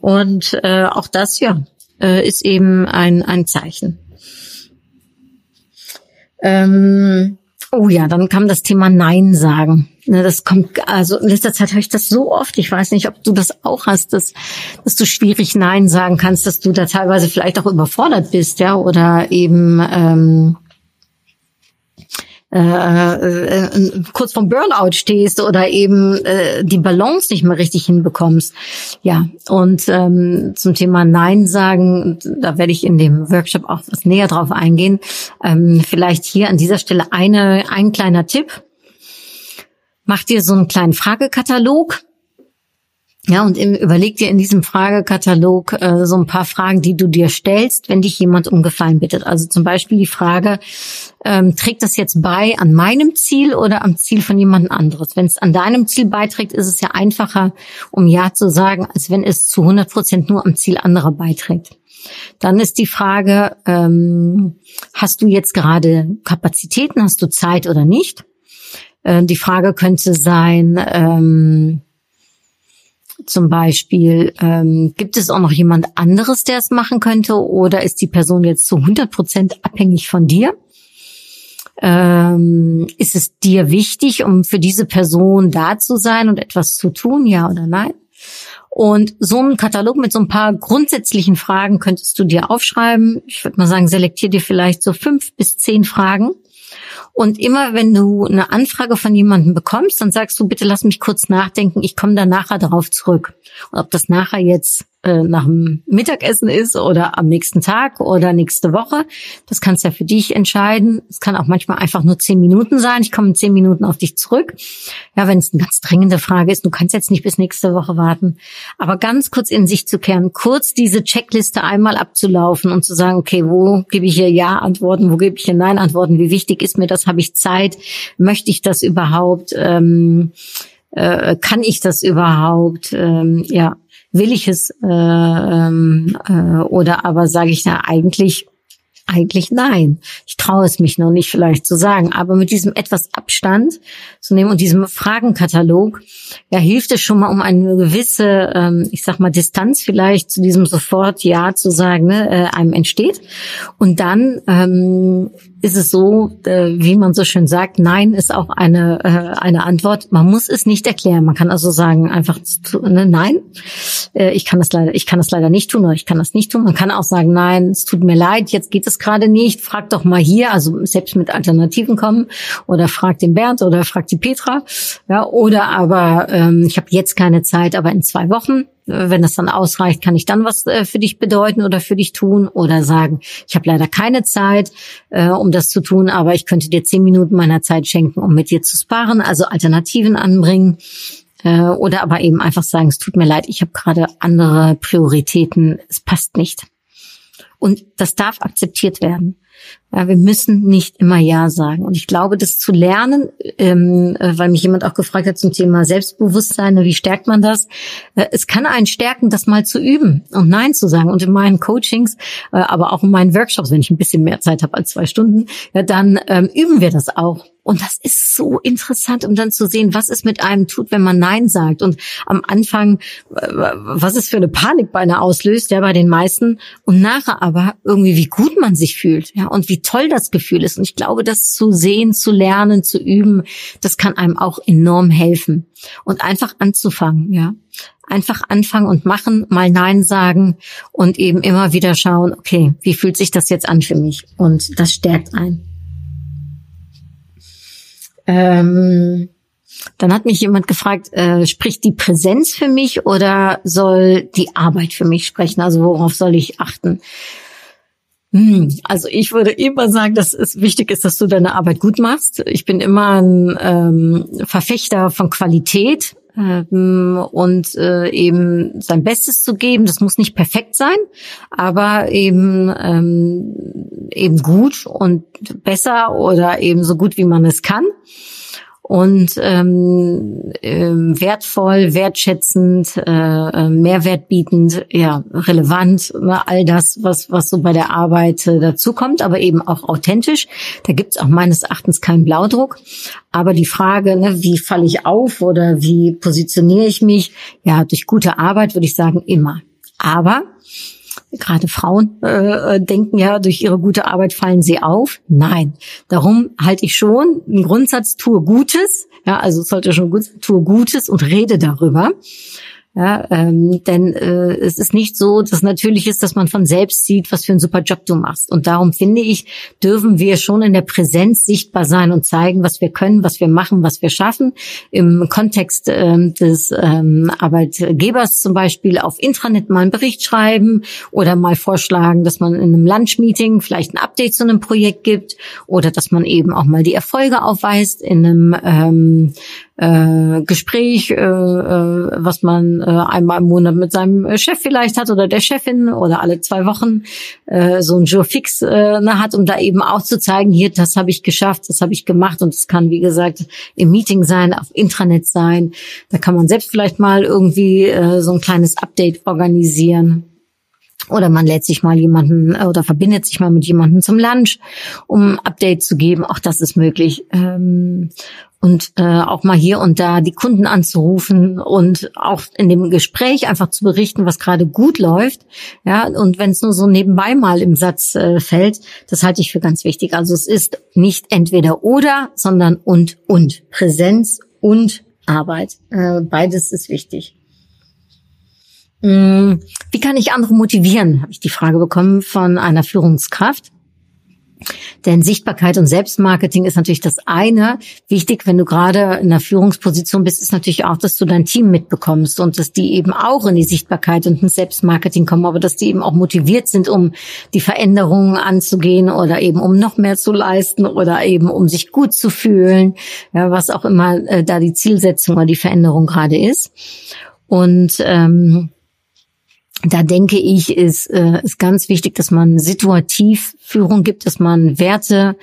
Und äh, auch das, ja, äh, ist eben ein, ein Zeichen. Ähm, oh ja, dann kam das Thema Nein sagen. Ne, das kommt, also in letzter Zeit habe ich das so oft. Ich weiß nicht, ob du das auch hast, dass, dass du schwierig Nein sagen kannst, dass du da teilweise vielleicht auch überfordert bist, ja, oder eben ähm, äh, äh, kurz vom Burnout stehst oder eben äh, die Balance nicht mehr richtig hinbekommst. Ja, und ähm, zum Thema Nein sagen, da werde ich in dem Workshop auch was näher drauf eingehen. Ähm, vielleicht hier an dieser Stelle eine, ein kleiner Tipp. Mach dir so einen kleinen Fragekatalog ja, und überleg dir in diesem Fragekatalog äh, so ein paar Fragen, die du dir stellst, wenn dich jemand um Gefallen bittet. Also zum Beispiel die Frage, ähm, trägt das jetzt bei an meinem Ziel oder am Ziel von jemand anderes? Wenn es an deinem Ziel beiträgt, ist es ja einfacher, um Ja zu sagen, als wenn es zu 100 Prozent nur am Ziel anderer beiträgt. Dann ist die Frage, ähm, hast du jetzt gerade Kapazitäten, hast du Zeit oder nicht? Äh, die Frage könnte sein, ähm, zum Beispiel, ähm, gibt es auch noch jemand anderes, der es machen könnte oder ist die Person jetzt zu 100 Prozent abhängig von dir? Ähm, ist es dir wichtig, um für diese Person da zu sein und etwas zu tun, ja oder nein? Und so einen Katalog mit so ein paar grundsätzlichen Fragen könntest du dir aufschreiben. Ich würde mal sagen, selektier dir vielleicht so fünf bis zehn Fragen und immer wenn du eine Anfrage von jemandem bekommst, dann sagst du, bitte lass mich kurz nachdenken, ich komme da nachher darauf zurück. Und ob das nachher jetzt äh, nach dem Mittagessen ist oder am nächsten Tag oder nächste Woche. Das kannst ja für dich entscheiden. Es kann auch manchmal einfach nur zehn Minuten sein. Ich komme in zehn Minuten auf dich zurück. Ja, wenn es eine ganz dringende Frage ist, du kannst jetzt nicht bis nächste Woche warten. Aber ganz kurz in sich zu kehren, kurz diese Checkliste einmal abzulaufen und zu sagen, okay, wo gebe ich hier Ja-Antworten, wo gebe ich hier Nein-Antworten, wie wichtig ist mir das, habe ich Zeit, möchte ich das überhaupt, ähm, äh, kann ich das überhaupt, ähm, ja, will ich es äh, ähm, äh, oder aber sage ich da eigentlich eigentlich nein. Ich traue es mich noch nicht vielleicht zu sagen, aber mit diesem etwas Abstand zu nehmen und diesem Fragenkatalog, ja, hilft es schon mal, um eine gewisse, ähm, ich sag mal, Distanz vielleicht zu diesem sofort Ja zu sagen, ne, äh, einem entsteht. Und dann ähm, ist es so, äh, wie man so schön sagt, nein ist auch eine, äh, eine Antwort. Man muss es nicht erklären. Man kann also sagen einfach ne, nein, äh, ich kann das leider, ich kann das leider nicht tun oder ich kann das nicht tun. Man kann auch sagen, nein, es tut mir leid, jetzt geht es gerade nicht. Frag doch mal hier, also selbst mit Alternativen kommen oder frag den Bernd oder frag die Petra. Ja, oder aber ähm, ich habe jetzt keine Zeit, aber in zwei Wochen wenn das dann ausreicht, kann ich dann was äh, für dich bedeuten oder für dich tun oder sagen, ich habe leider keine Zeit, äh, um das zu tun, aber ich könnte dir zehn Minuten meiner Zeit schenken, um mit dir zu sparen, also Alternativen anbringen. Äh, oder aber eben einfach sagen, es tut mir leid, ich habe gerade andere Prioritäten, es passt nicht. Und das darf akzeptiert werden. Ja, wir müssen nicht immer Ja sagen. Und ich glaube, das zu lernen, ähm, äh, weil mich jemand auch gefragt hat zum Thema Selbstbewusstsein, wie stärkt man das? Äh, es kann einen stärken, das mal zu üben und Nein zu sagen. Und in meinen Coachings, äh, aber auch in meinen Workshops, wenn ich ein bisschen mehr Zeit habe als zwei Stunden, ja, dann ähm, üben wir das auch. Und das ist so interessant, um dann zu sehen, was es mit einem tut, wenn man Nein sagt. Und am Anfang, äh, was es für eine Panik beinahe auslöst, ja, bei den meisten. Und nachher aber irgendwie, wie gut man sich fühlt, ja, und wie toll das Gefühl ist. Und ich glaube, das zu sehen, zu lernen, zu üben, das kann einem auch enorm helfen. Und einfach anzufangen, ja. Einfach anfangen und machen, mal Nein sagen und eben immer wieder schauen, okay, wie fühlt sich das jetzt an für mich? Und das stärkt einen. Ähm, dann hat mich jemand gefragt, äh, spricht die Präsenz für mich oder soll die Arbeit für mich sprechen? Also worauf soll ich achten? Hm, also ich würde immer sagen, dass es wichtig ist, dass du deine Arbeit gut machst. Ich bin immer ein ähm, Verfechter von Qualität ähm, und äh, eben sein Bestes zu geben. Das muss nicht perfekt sein, aber eben ähm, eben gut und besser oder eben so gut wie man es kann und ähm, äh, wertvoll, wertschätzend, äh, äh, mehrwertbietend, ja, relevant, ne, all das, was, was so bei der Arbeit äh, dazukommt, aber eben auch authentisch. Da gibt's auch meines Erachtens keinen Blaudruck. Aber die Frage, ne, wie falle ich auf oder wie positioniere ich mich, ja, durch gute Arbeit würde ich sagen, immer. Aber gerade Frauen äh, äh, denken ja, durch ihre gute Arbeit fallen sie auf. Nein, darum halte ich schon einen Grundsatz, tue Gutes. Ja, also sollte schon gut, tue Gutes und rede darüber. Ja, ähm, denn äh, es ist nicht so, dass natürlich ist, dass man von selbst sieht, was für einen super Job du machst. Und darum finde ich, dürfen wir schon in der Präsenz sichtbar sein und zeigen, was wir können, was wir machen, was wir schaffen. Im Kontext ähm, des ähm, Arbeitgebers zum Beispiel auf Intranet mal einen Bericht schreiben oder mal vorschlagen, dass man in einem Lunch-Meeting vielleicht ein Update zu einem Projekt gibt oder dass man eben auch mal die Erfolge aufweist in einem ähm, äh, Gespräch, äh, äh, was man einmal im Monat mit seinem Chef vielleicht hat oder der Chefin oder alle zwei Wochen äh, so ein Jour fix äh, hat, um da eben auch zu zeigen, hier, das habe ich geschafft, das habe ich gemacht und es kann, wie gesagt, im Meeting sein, auf Intranet sein. Da kann man selbst vielleicht mal irgendwie äh, so ein kleines Update organisieren. Oder man lädt sich mal jemanden äh, oder verbindet sich mal mit jemandem zum Lunch, um Update zu geben. Auch das ist möglich. Und äh, auch mal hier und da die Kunden anzurufen und auch in dem Gespräch einfach zu berichten, was gerade gut läuft. Ja, und wenn es nur so nebenbei mal im Satz äh, fällt, das halte ich für ganz wichtig. Also es ist nicht entweder oder, sondern und und Präsenz und Arbeit. Äh, beides ist wichtig. Hm, wie kann ich andere motivieren? Habe ich die Frage bekommen von einer Führungskraft. Denn Sichtbarkeit und Selbstmarketing ist natürlich das eine. Wichtig, wenn du gerade in einer Führungsposition bist, ist natürlich auch, dass du dein Team mitbekommst und dass die eben auch in die Sichtbarkeit und ins Selbstmarketing kommen, aber dass die eben auch motiviert sind, um die Veränderungen anzugehen oder eben um noch mehr zu leisten oder eben um sich gut zu fühlen, ja, was auch immer äh, da die Zielsetzung oder die Veränderung gerade ist. Und ähm, da denke ich, ist, äh, ist ganz wichtig, dass man situativ Führung gibt, dass man Werte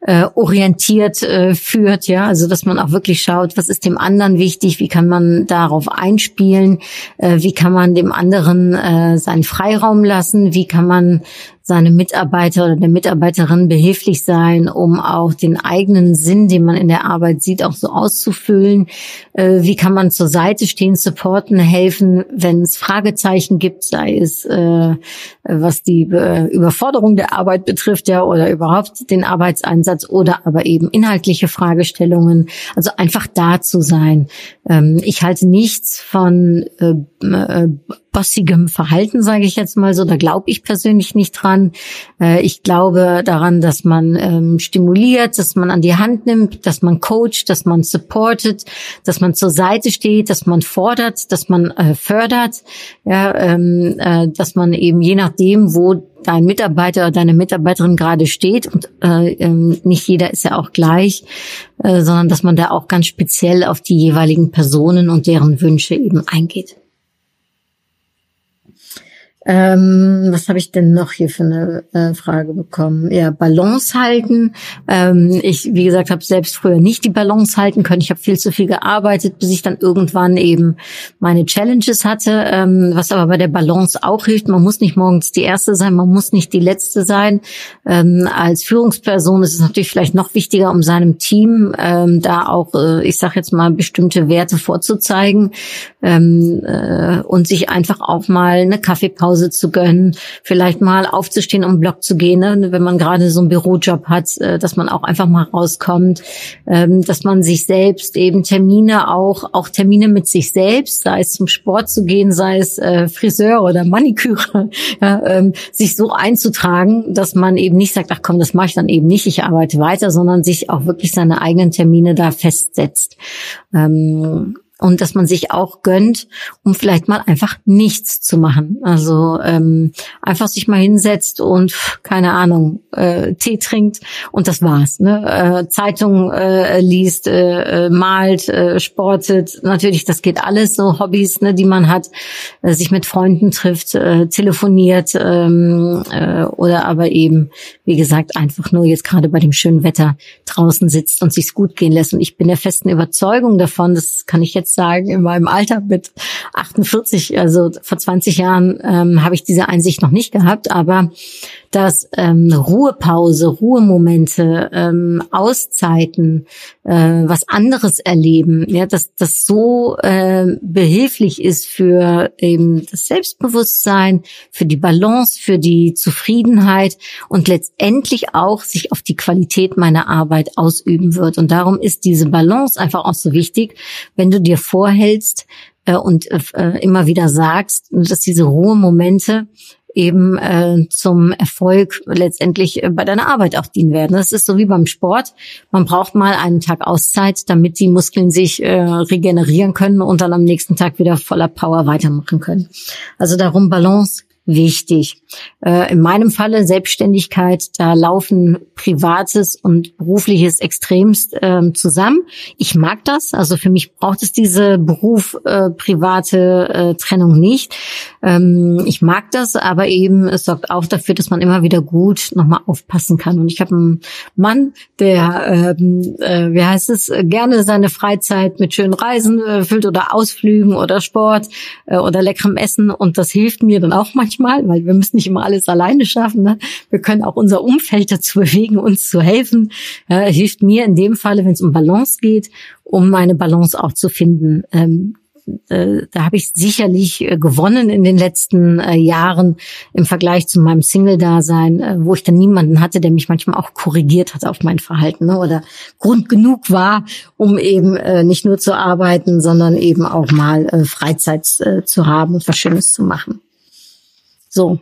äh, orientiert äh, führt, ja, also dass man auch wirklich schaut, was ist dem anderen wichtig, wie kann man darauf einspielen, äh, wie kann man dem anderen äh, seinen Freiraum lassen, wie kann man seine Mitarbeiter oder der Mitarbeiterin behilflich sein, um auch den eigenen Sinn, den man in der Arbeit sieht, auch so auszufüllen. Äh, wie kann man zur Seite stehen, supporten, helfen, wenn es Fragezeichen gibt, sei es äh, was die äh, Überforderung der Arbeit betrifft, ja, oder überhaupt den Arbeitseinsatz oder aber eben inhaltliche Fragestellungen. Also einfach da zu sein. Ähm, ich halte nichts von äh, äh, bossigem Verhalten, sage ich jetzt mal so. Da glaube ich persönlich nicht dran. Äh, ich glaube daran, dass man ähm, stimuliert, dass man an die Hand nimmt, dass man coacht, dass man supportet, dass man zur Seite steht, dass man fordert, dass man äh, fördert, ja, ähm, äh, dass man eben je nachdem, wo dein Mitarbeiter oder deine Mitarbeiterin gerade steht und äh, ähm, nicht jeder ist ja auch gleich, äh, sondern dass man da auch ganz speziell auf die jeweiligen Personen und deren Wünsche eben eingeht. Ähm, was habe ich denn noch hier für eine äh, Frage bekommen? Ja, Balance halten. Ähm, ich, wie gesagt, habe selbst früher nicht die Balance halten können. Ich habe viel zu viel gearbeitet, bis ich dann irgendwann eben meine Challenges hatte. Ähm, was aber bei der Balance auch hilft, man muss nicht morgens die Erste sein, man muss nicht die Letzte sein. Ähm, als Führungsperson ist es natürlich vielleicht noch wichtiger, um seinem Team ähm, da auch, äh, ich sage jetzt mal, bestimmte Werte vorzuzeigen ähm, äh, und sich einfach auch mal eine Kaffeepause Pause zu gönnen, vielleicht mal aufzustehen, um Block zu gehen, ne? wenn man gerade so einen Bürojob hat, äh, dass man auch einfach mal rauskommt, ähm, dass man sich selbst eben Termine auch, auch Termine mit sich selbst, sei es zum Sport zu gehen, sei es äh, Friseur oder Maniküre, ja, ähm, sich so einzutragen, dass man eben nicht sagt, ach komm, das mache ich dann eben nicht, ich arbeite weiter, sondern sich auch wirklich seine eigenen Termine da festsetzt. Ähm, und dass man sich auch gönnt, um vielleicht mal einfach nichts zu machen. Also ähm, einfach sich mal hinsetzt und keine Ahnung äh, Tee trinkt und das war's. Ne? Äh, Zeitung äh, liest, äh, äh, malt, äh, sportet. Natürlich, das geht alles so Hobbys, ne, die man hat, äh, sich mit Freunden trifft, äh, telefoniert ähm, äh, oder aber eben wie gesagt einfach nur jetzt gerade bei dem schönen Wetter draußen sitzt und sich's gut gehen lässt. Und ich bin der festen Überzeugung davon, das kann ich jetzt jetzt sagen, in meinem Alter mit 48, also vor 20 Jahren, ähm, habe ich diese Einsicht noch nicht gehabt, aber dass ähm, Ruhepause, Ruhemomente, ähm, Auszeiten, äh, was anderes erleben, ja, dass das so äh, behilflich ist für eben das Selbstbewusstsein, für die Balance, für die Zufriedenheit und letztendlich auch sich auf die Qualität meiner Arbeit ausüben wird. Und darum ist diese Balance einfach auch so wichtig, wenn du dir vorhältst äh, und äh, immer wieder sagst, dass diese Ruhemomente eben äh, zum Erfolg letztendlich äh, bei deiner Arbeit auch dienen werden. Das ist so wie beim Sport. Man braucht mal einen Tag Auszeit, damit die Muskeln sich äh, regenerieren können und dann am nächsten Tag wieder voller Power weitermachen können. Also darum Balance wichtig. Äh, in meinem Falle Selbstständigkeit, da laufen Privates und Berufliches extremst äh, zusammen. Ich mag das, also für mich braucht es diese Beruf-private äh, Trennung nicht. Ähm, ich mag das, aber eben es sorgt auch dafür, dass man immer wieder gut nochmal aufpassen kann. Und ich habe einen Mann, der, ähm, äh, wie heißt es, gerne seine Freizeit mit schönen Reisen äh, füllt oder Ausflügen oder Sport äh, oder leckerem Essen und das hilft mir dann auch manchmal weil wir müssen nicht immer alles alleine schaffen. Ne? Wir können auch unser Umfeld dazu bewegen, uns zu helfen. Äh, hilft mir in dem Falle, wenn es um Balance geht, um meine Balance auch zu finden. Ähm, äh, da habe ich sicherlich äh, gewonnen in den letzten äh, Jahren im Vergleich zu meinem Single-Dasein, wo ich dann niemanden hatte, der mich manchmal auch korrigiert hat auf mein Verhalten ne? oder Grund genug war, um eben nicht nur zu arbeiten, sondern eben auch mal Freizeit zu haben und was Schönes zu machen. So,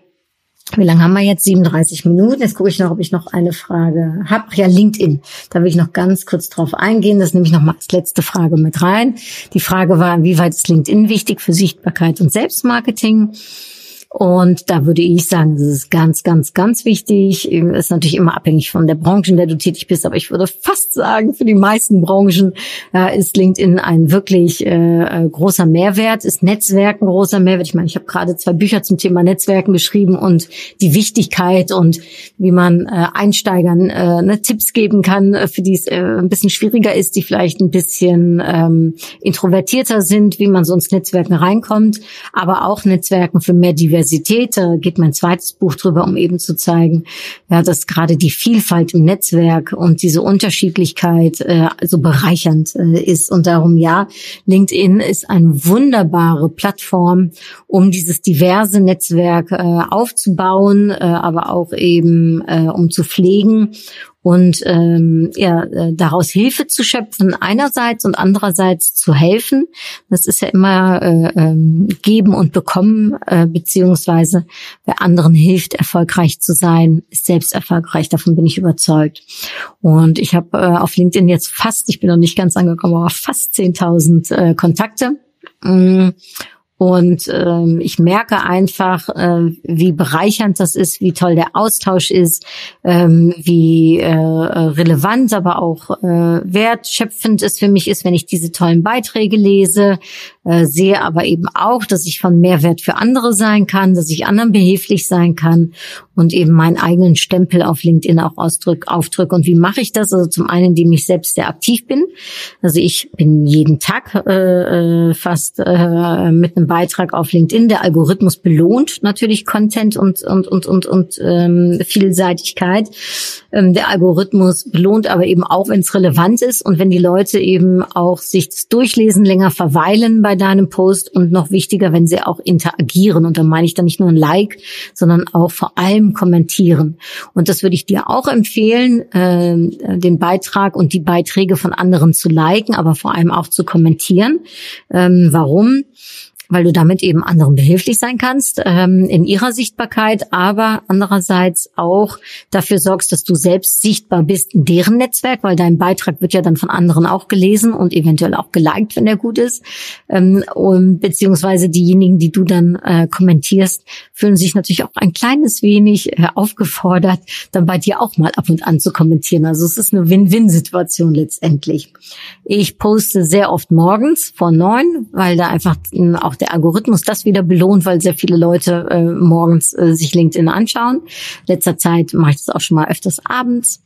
wie lange haben wir jetzt? 37 Minuten. Jetzt gucke ich noch, ob ich noch eine Frage habe. Ja, LinkedIn. Da will ich noch ganz kurz drauf eingehen. Das nehme ich noch mal als letzte Frage mit rein. Die Frage war, inwieweit ist LinkedIn wichtig für Sichtbarkeit und Selbstmarketing? Und da würde ich sagen, das ist ganz, ganz, ganz wichtig. Ist natürlich immer abhängig von der Branche, in der du tätig bist. Aber ich würde fast sagen, für die meisten Branchen äh, ist LinkedIn ein wirklich äh, äh großer Mehrwert, ist Netzwerken großer Mehrwert. Ich meine, ich habe gerade zwei Bücher zum Thema Netzwerken geschrieben und die Wichtigkeit und wie man Einsteigern ne, Tipps geben kann, für die es ein bisschen schwieriger ist, die vielleicht ein bisschen ähm, introvertierter sind, wie man so ins Netzwerken reinkommt, aber auch Netzwerken für mehr Diversität Diversität. Da geht mein zweites Buch drüber, um eben zu zeigen, ja, dass gerade die Vielfalt im Netzwerk und diese Unterschiedlichkeit äh, so bereichernd äh, ist. Und darum, ja, LinkedIn ist eine wunderbare Plattform, um dieses diverse Netzwerk äh, aufzubauen, äh, aber auch eben äh, um zu pflegen und ähm, ja, äh, daraus Hilfe zu schöpfen einerseits und andererseits zu helfen. Das ist ja immer äh, ähm, geben und bekommen, äh, beziehungsweise wer anderen hilft, erfolgreich zu sein, ist selbst erfolgreich. Davon bin ich überzeugt. Und ich habe äh, auf LinkedIn jetzt fast, ich bin noch nicht ganz angekommen, aber fast 10.000 äh, Kontakte. Mm. Und ähm, ich merke einfach, äh, wie bereichernd das ist, wie toll der Austausch ist, ähm, wie äh, relevant, aber auch äh, wertschöpfend es für mich ist, wenn ich diese tollen Beiträge lese, äh, sehe aber eben auch, dass ich von Mehrwert für andere sein kann, dass ich anderen behilflich sein kann und eben meinen eigenen Stempel auf LinkedIn auch ausdrück, aufdrücke. Und wie mache ich das? Also zum einen, indem ich selbst sehr aktiv bin. Also ich bin jeden Tag äh, äh fast äh, mit einem Beitrag auf LinkedIn. Der Algorithmus belohnt natürlich Content und und und und und ähm, Vielseitigkeit. Ähm, der Algorithmus belohnt aber eben auch, wenn es relevant ist und wenn die Leute eben auch sich durchlesen, länger verweilen bei deinem Post und noch wichtiger, wenn sie auch interagieren. Und da meine ich dann nicht nur ein Like, sondern auch vor allem kommentieren. Und das würde ich dir auch empfehlen, äh, den Beitrag und die Beiträge von anderen zu liken, aber vor allem auch zu kommentieren. Ähm, warum? Weil du damit eben anderen behilflich sein kannst ähm, in ihrer Sichtbarkeit, aber andererseits auch dafür sorgst, dass du selbst sichtbar bist in deren Netzwerk, weil dein Beitrag wird ja dann von anderen auch gelesen und eventuell auch geliked, wenn der gut ist. Ähm, und beziehungsweise diejenigen, die du dann äh, kommentierst, fühlen sich natürlich auch ein kleines wenig äh, aufgefordert, dann bei dir auch mal ab und an zu kommentieren. Also es ist eine Win-Win-Situation letztendlich. Ich poste sehr oft morgens vor neun, weil da einfach auch der Algorithmus das wieder belohnt, weil sehr viele Leute äh, morgens äh, sich LinkedIn anschauen. Letzter Zeit mache ich das auch schon mal öfters abends.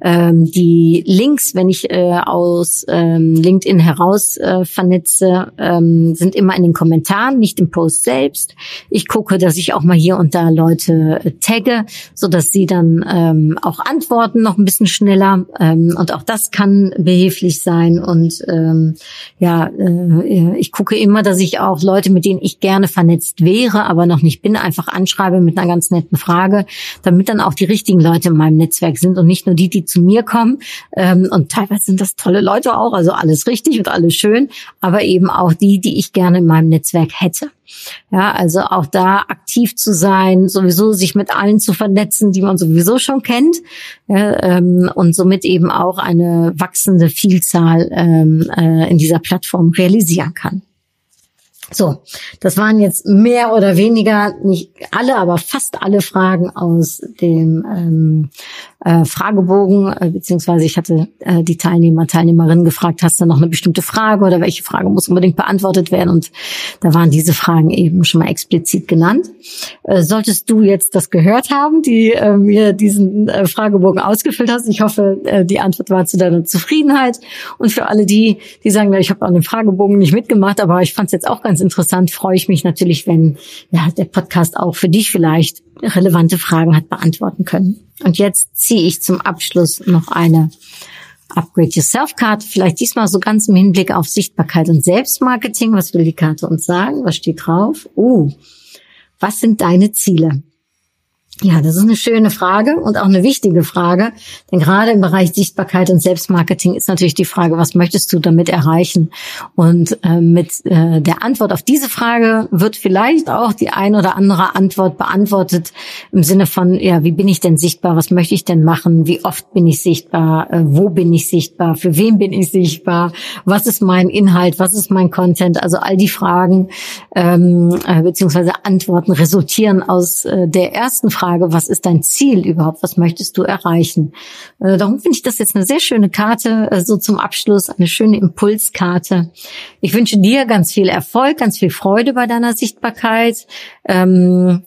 Ähm, die Links, wenn ich äh, aus ähm, LinkedIn heraus äh, vernetze, ähm, sind immer in den Kommentaren, nicht im Post selbst. Ich gucke, dass ich auch mal hier und da Leute äh, tagge, so dass sie dann ähm, auch antworten noch ein bisschen schneller. Ähm, und auch das kann behilflich sein. Und ähm, ja, äh, ich gucke immer, dass ich auch Leute, mit denen ich gerne vernetzt wäre, aber noch nicht bin, einfach anschreibe mit einer ganz netten Frage, damit dann auch die richtigen Leute in meinem Netzwerk sind und nicht nur die, die zu mir kommen. Ähm, und teilweise sind das tolle Leute auch, also alles richtig und alles schön, aber eben auch die, die ich gerne in meinem Netzwerk hätte. Ja, also auch da aktiv zu sein, sowieso sich mit allen zu vernetzen, die man sowieso schon kennt, ja, ähm, und somit eben auch eine wachsende Vielzahl ähm, äh, in dieser Plattform realisieren kann. So, das waren jetzt mehr oder weniger, nicht alle, aber fast alle Fragen aus dem ähm, äh, Fragebogen, äh, beziehungsweise ich hatte äh, die Teilnehmer, Teilnehmerinnen gefragt, hast du noch eine bestimmte Frage oder welche Frage muss unbedingt beantwortet werden? Und da waren diese Fragen eben schon mal explizit genannt. Äh, solltest du jetzt das gehört haben, die äh, mir diesen äh, Fragebogen ausgefüllt hast, ich hoffe, äh, die Antwort war zu deiner Zufriedenheit. Und für alle die, die sagen, ich habe an dem Fragebogen nicht mitgemacht, aber ich fand es jetzt auch ganz interessant, freue ich mich natürlich, wenn ja, der Podcast auch für dich vielleicht relevante Fragen hat beantworten können. Und jetzt ziehe ich zum Abschluss noch eine Upgrade Yourself Karte, vielleicht diesmal so ganz im Hinblick auf Sichtbarkeit und Selbstmarketing. Was will die Karte uns sagen? Was steht drauf? Uh, was sind deine Ziele? Ja, das ist eine schöne Frage und auch eine wichtige Frage, denn gerade im Bereich Sichtbarkeit und Selbstmarketing ist natürlich die Frage, was möchtest du damit erreichen? Und äh, mit äh, der Antwort auf diese Frage wird vielleicht auch die ein oder andere Antwort beantwortet im Sinne von, ja, wie bin ich denn sichtbar? Was möchte ich denn machen? Wie oft bin ich sichtbar? Äh, wo bin ich sichtbar? Für wen bin ich sichtbar? Was ist mein Inhalt? Was ist mein Content? Also all die Fragen ähm, äh, beziehungsweise Antworten resultieren aus äh, der ersten Frage Frage, was ist dein Ziel überhaupt? Was möchtest du erreichen? Äh, darum finde ich das jetzt eine sehr schöne Karte, äh, so zum Abschluss, eine schöne Impulskarte. Ich wünsche dir ganz viel Erfolg, ganz viel Freude bei deiner Sichtbarkeit. Ähm,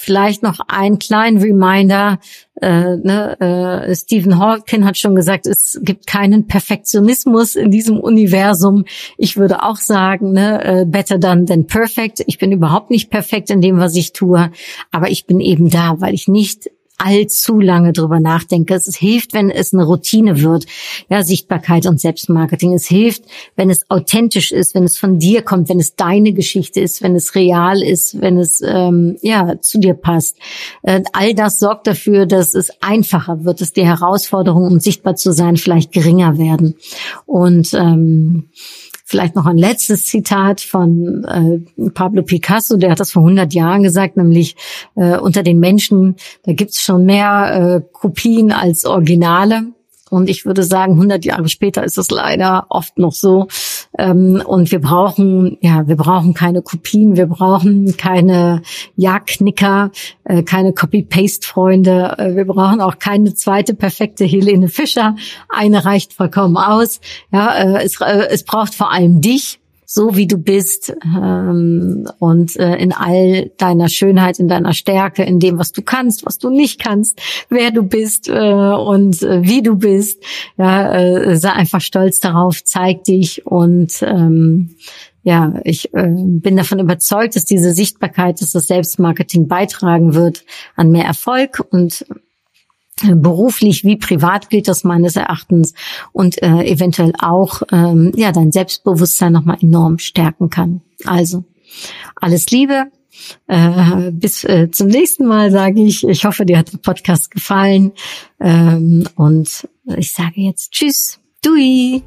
vielleicht noch einen kleinen Reminder. Äh, ne, äh, Stephen Hawking hat schon gesagt, es gibt keinen Perfektionismus in diesem Universum. Ich würde auch sagen, ne, äh, better done than perfect. Ich bin überhaupt nicht perfekt in dem, was ich tue, aber ich bin eben da, weil ich nicht allzu lange drüber nachdenke. Es hilft, wenn es eine Routine wird. Ja, Sichtbarkeit und Selbstmarketing. Es hilft, wenn es authentisch ist, wenn es von dir kommt, wenn es deine Geschichte ist, wenn es real ist, wenn es ähm, ja zu dir passt. Äh, all das sorgt dafür, dass es einfacher wird, dass die Herausforderungen, um sichtbar zu sein, vielleicht geringer werden. Und ähm, Vielleicht noch ein letztes Zitat von äh, Pablo Picasso, der hat das vor 100 Jahren gesagt, nämlich äh, unter den Menschen, da gibt's schon mehr äh, Kopien als Originale. Und ich würde sagen, 100 Jahre später ist es leider oft noch so. Ähm, und wir brauchen, ja, wir brauchen keine Kopien, wir brauchen keine Ja-Knicker, äh, keine Copy-Paste-Freunde. Äh, wir brauchen auch keine zweite perfekte Helene Fischer. Eine reicht vollkommen aus. Ja, äh, es, es braucht vor allem dich so wie du bist ähm, und äh, in all deiner Schönheit, in deiner Stärke, in dem, was du kannst, was du nicht kannst, wer du bist äh, und äh, wie du bist. Ja, äh, sei einfach stolz darauf, zeig dich und ähm, ja, ich äh, bin davon überzeugt, dass diese Sichtbarkeit, dass das Selbstmarketing beitragen wird an mehr Erfolg und beruflich wie privat gilt das meines Erachtens und äh, eventuell auch ähm, ja dein Selbstbewusstsein nochmal enorm stärken kann. Also alles Liebe. Äh, bis äh, zum nächsten Mal sage ich. Ich hoffe, dir hat der Podcast gefallen ähm, und ich sage jetzt Tschüss, Dui.